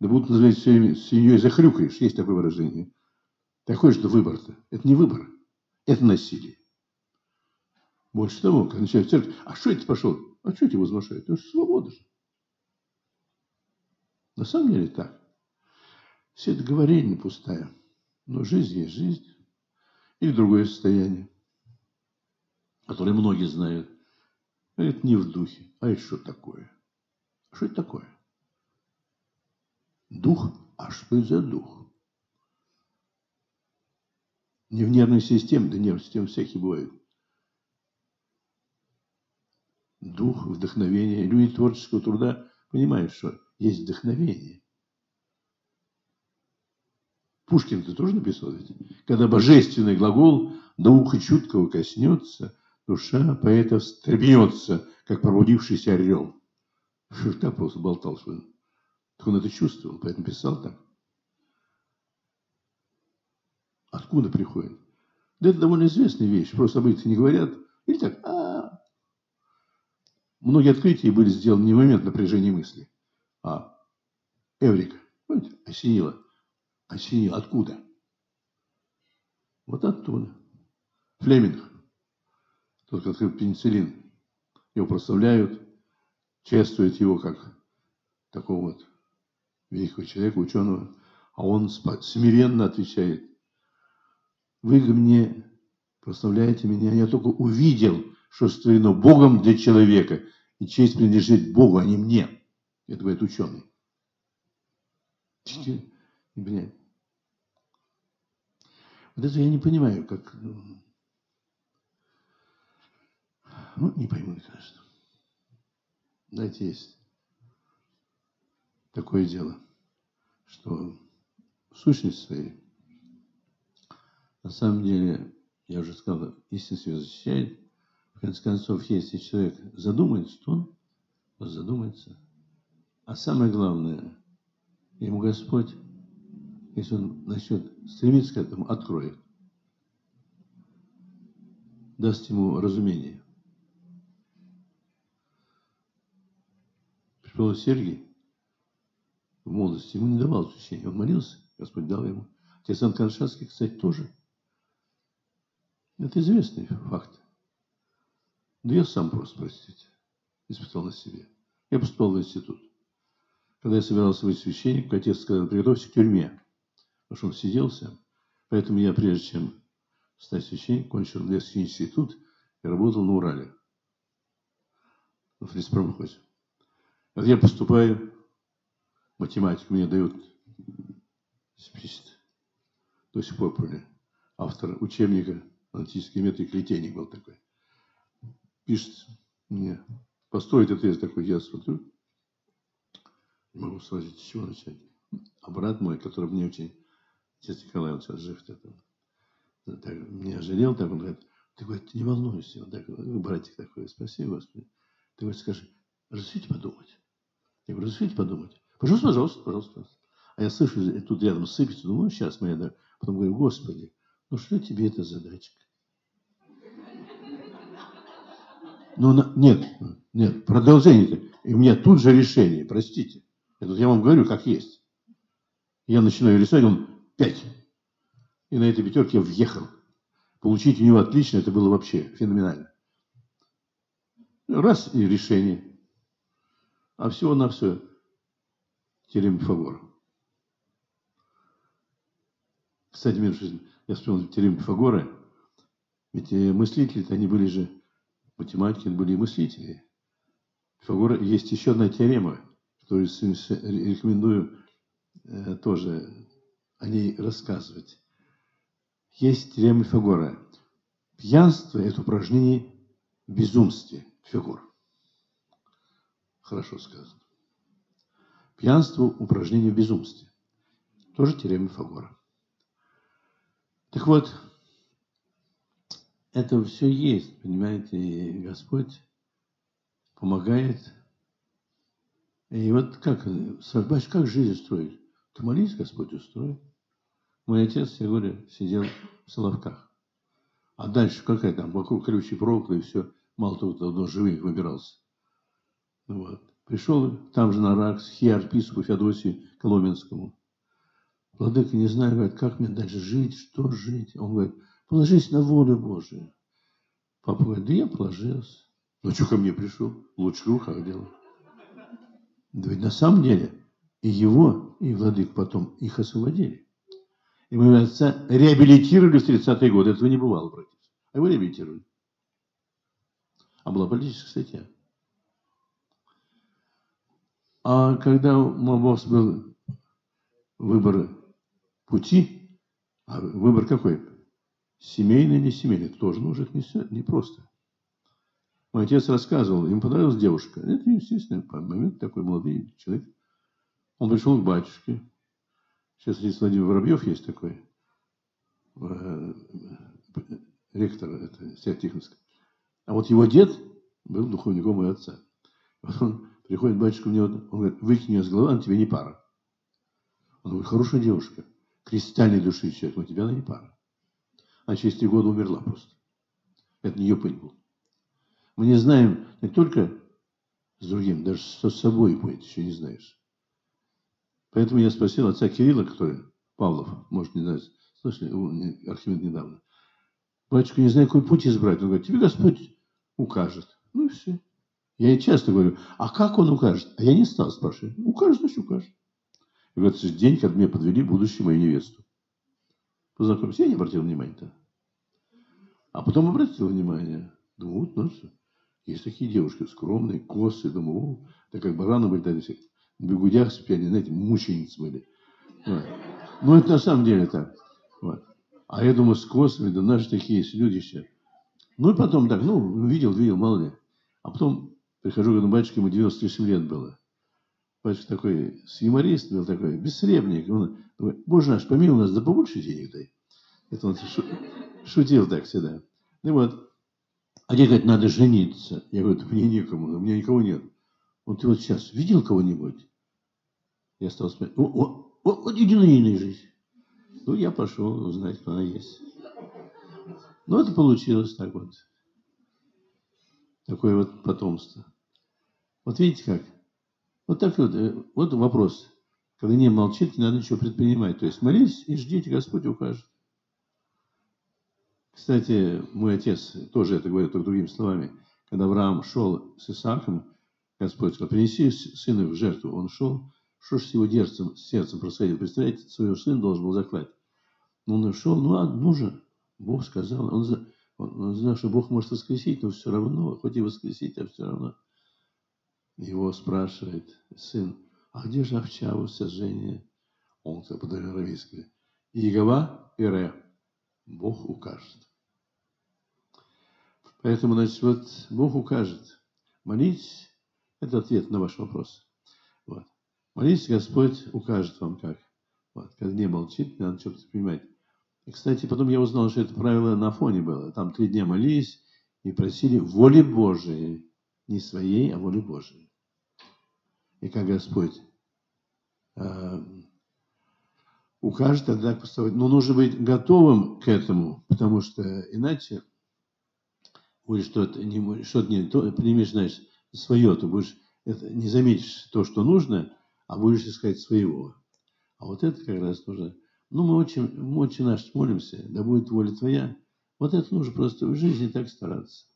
Да будут называть все время свиньей захрюкаешь. Есть такое выражение. Такой же выбор-то. Это не выбор. Это насилие. Больше того, когда начинают в церковь, а что это пошел? А что эти возмущают? Это же свобода же. На самом деле так. Все это говорение пустая. Но жизнь есть жизнь. Или другое состояние, которое многие знают. Это не в духе. А это что такое? А что это такое? Дух? А что это за дух? Не в нервной системе, да нервные системы всякие бывают. Дух, вдохновение. Люди творческого труда понимают, что есть вдохновение. Пушкин ты тоже написал ведь? Когда божественный глагол до уха чуткого коснется, душа поэта встрепенется, как пробудившийся орел. Так просто болтал, что так он это чувствовал, поэтому писал так. Откуда приходит? Да это довольно известная вещь. Просто об этом не говорят. Или так, -а. Многие открытия были сделаны не в момент напряжения мысли, а эврика. Понимаете? Осенило. Осенило. Откуда? Вот оттуда. Флеминг. Тот, кто открыл пенициллин. Его прославляют, чествуют его как такого вот великого человека, ученого. А он смиренно отвечает, вы мне прославляете меня, я только увидел, что створено Богом для человека, и честь принадлежит Богу, а не мне. Это говорит ученый. Вот это я не понимаю, как... Ну, не пойму, конечно. Знаете, есть такое дело, что в сущности своей на самом деле, я уже сказал, истина себя защищает. В конце концов, если человек задумается, то он задумается. А самое главное, ему Господь, если он начнет стремиться к этому, откроет. Даст ему разумение. Пришел Сергий в молодости, ему не давал учения. Он молился, Господь дал ему. Отец Анканшанский, кстати, тоже – это известный факт. Да я сам просто, простите, испытал на себе. Я поступал в институт. Когда я собирался быть священником, отец сказал, приготовься к тюрьме. Потому что он сиделся. Поэтому я, прежде чем стать священником, кончил Лесский институт и работал на Урале. В леспромхозе. Вот я поступаю, математику мне дают. До сих пор помню, автор учебника аналитический метод Клетейник был такой. Пишет мне, построить ответ такой, я смотрю, не могу сразить, с чего начать. А брат мой, который мне очень, отец Николай, он сейчас жив, это, так, меня жалел, так он говорит, ты, говорит, не волнуйся, он так, братик такой, спасибо, Господи. Ты, говорит, скажи, разрешите подумать? Я говорю, разрешите подумать? Пожалуйста, пожалуйста, пожалуйста. А я слышу, тут рядом сыпется, думаю, сейчас моя, да. Потом говорю, Господи, ну что тебе эта задачка? Ну, на, нет, нет, продолжение. И у меня тут же решение, простите. Это я вам говорю, как есть. Я начинаю рисовать, он пять. И на этой пятерке я въехал. Получить у него отлично, это было вообще феноменально. Раз и решение. А всего на все теорема Пифагора. Кстати, между я вспомнил теорему Пифагора. Ведь э, мыслители-то они были же, математики были и мыслители. Пифагора есть еще одна теорема, которую рекомендую э, тоже о ней рассказывать. Есть теорема Пифагора. Пьянство – это упражнение в безумстве. Хорошо сказано. Пьянство – упражнение в безумстве. Тоже теорема Пифагора. Так вот, это все есть, понимаете, и Господь помогает. И вот как, Сарбач, как жизнь строить? Ты молись, Господь устроит. Мой отец, я говорю, сидел в Соловках. А дальше какая там, вокруг колючей проволока и все. Мало того, давно живых выбирался. Вот. Пришел там же на Ракс, хиарпископу Феодосию Коломенскому. Владыка, не знаю, говорит, как мне дальше жить, что жить. Он говорит, положись на волю Божию. Папа говорит, да я положился. Ну, что ко мне пришел? Лучше руках делал. Да ведь на самом деле и его, и владык потом их освободили. И мы отца реабилитировали в 30-е годы. Этого не бывало, братья. А его реабилитировали. А была политическая статья. А когда у Мобос был выбор пути, а выбор какой? Семейный, не семейный, это тоже может не, не просто. Мой отец рассказывал, ему понравилась девушка. Это, естественно, момент такой молодой человек. Он пришел к батюшке. Сейчас здесь Владимир Воробьев есть такой, э, ректор это, Тихоновска. А вот его дед был духовником моего отца. Он приходит батюшка него, он говорит, выкинь ее с головы, она тебе не пара. Он говорит, хорошая девушка, кристальной души человек, но тебе она не пара. А через три года умерла просто. Это не ее путь был. Мы не знаем не только с другим, даже с собой будет, еще не знаешь. Поэтому я спросил отца Кирилла, который, Павлов, может, не знать, слышали, Архимед недавно. Батюшка, не знаю, какой путь избрать. Он говорит, тебе Господь укажет. Ну и все. Я ей часто говорю, а как он укажет? А я не стал спрашивать. Укажет, значит укажет. И в этот день, когда мне подвели будущую мою невесту. Познакомился. Я не обратил внимания-то. А потом обратил внимание. Думаю, вот, ну что. Есть такие девушки скромные, косы. Думаю, о, да как бараны были, да, в бегудях спели, знаете, мученицы были. Вот. Ну, это на самом деле так. Вот. А я думаю, с косами, да наши такие есть люди все. Ну и потом так, ну, видел, видел, мало ли. А потом прихожу к батюшке, ему 98 лет было. Батюшка такой, с юморист был такой, бессребник. Он говорит, боже наш, помилуй нас, да побольше денег дай. Это он шутил так всегда. Ну вот. А где, говорит, надо жениться. Я говорю, мне некому, у меня никого нет. Вот ты вот сейчас видел кого-нибудь? Я стал смотреть. Вот ней жизнь. Ну, я пошел узнать, кто она есть. Ну, это получилось так вот. Такое вот потомство. Вот видите как? Вот так вот. Э, вот вопрос. Когда не молчит, не надо ничего предпринимать. То есть молись и ждите, Господь укажет. Кстати, мой отец тоже это говорит только другими словами. Когда Авраам шел с Исааком, Господь сказал, принеси сына в жертву. Он шел, что ж с его сердцем, сердцем происходило? Представляете, своего сына должен был заклать. Но он ушел, ну а нужно. Бог сказал, он, он, он знал, что Бог может воскресить, но все равно, хоть и воскресить, а все равно. Его спрашивает сын, а где же овча у сожжения? Он подавил арамейский. Иегова Ире. Бог укажет. Поэтому, значит, вот Бог укажет. Молитесь, это ответ на ваш вопрос. Вот. Молитесь, Господь укажет вам как. Вот. Когда не молчит, надо что-то понимать. И, кстати, потом я узнал, что это правило на фоне было. Там три дня молились и просили воли Божией. Не своей, а воли Божией. И как Господь э, укажет, тогда поставить. Но нужно быть готовым к этому, потому что иначе будешь что-то не, что не то, примешь, знаешь, свое, то будешь это, не заметишь то, что нужно, а будешь искать своего. А вот это как раз нужно. Ну, мы очень, мы очень наш молимся, да будет воля твоя. Вот это нужно просто в жизни так стараться.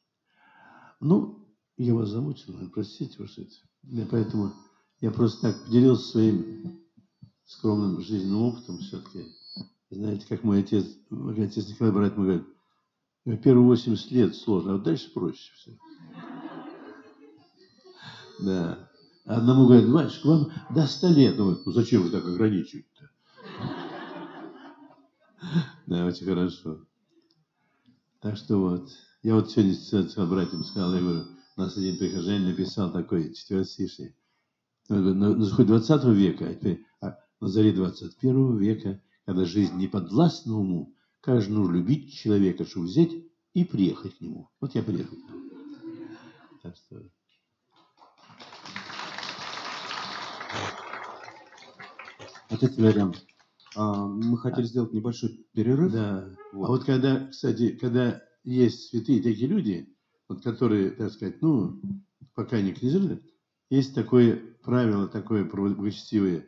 Ну, я вас замучил, простите, уж это. Я поэтому я просто так поделился своим скромным жизненным опытом все-таки. Знаете, как мой отец, мой отец Николай Брат, говорит, первые 80 лет сложно, а вот дальше проще все. Да. Одному говорят, мальчик, вам до 100 лет. Ну, ну зачем вы так ограничиваете-то? Да, очень хорошо. Так что вот. Я вот сегодня с братьям сказал, я говорю, у нас один прихожанин написал такой четверостишие. На хоть 20 века, а теперь а на заре 21 века, когда жизнь не подвластна уму, как же нужно любить человека, чтобы взять и приехать к нему. Вот я приехал. Так что... Отец Вариам, а, мы хотели а, сделать небольшой перерыв. Да. Вот. А вот когда, кстати, когда есть святые такие люди, вот которые, так сказать, ну, пока не князили, есть такое правило, такое благочестивое.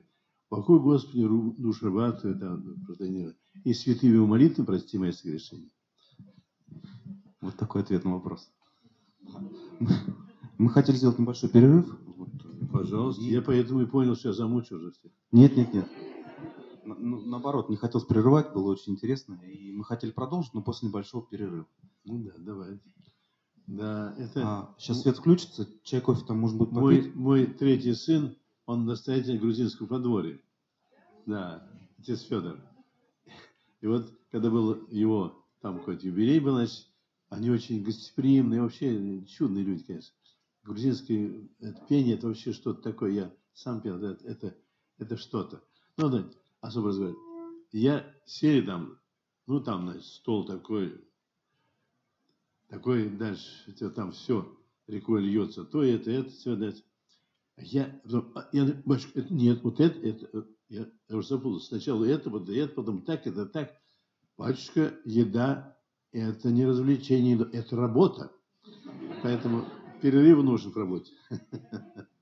Покой Господи, душ раба Твоя, и святые его молитвы, прости мои согрешения. Вот такой ответ на вопрос. [laughs] Мы хотели сделать небольшой перерыв. Пожалуйста. И... Я поэтому и понял, что я замучил уже всех. Нет, нет, нет. Ну, наоборот, не хотел прерывать, было очень интересно. И мы хотели продолжить, но после небольшого перерыва. Ну да, давай. Да, это... А, сейчас свет включится, чай, кофе там может быть попить. Мой, мой третий сын, он настоятель грузинского подворья. Да, отец Федор. И вот, когда был его, там какой-то юбилей был, значит, они очень гостеприимные, вообще чудные люди, конечно. Грузинское это пение, это вообще что-то такое. Я сам пел, это, это, это что-то. Ну, да, особо разговаривать. Я сели там, ну, там, значит, стол такой, такой дальше, там все рекой льется, то это, это, все, да. Я, потом, а, я, батюшка, это, нет, вот это, это, я, я уже запутался. Сначала это, вот это, потом так, это так. Батюшка, еда – это не развлечение, это работа. Поэтому перерыв нужен в работе. [laughs]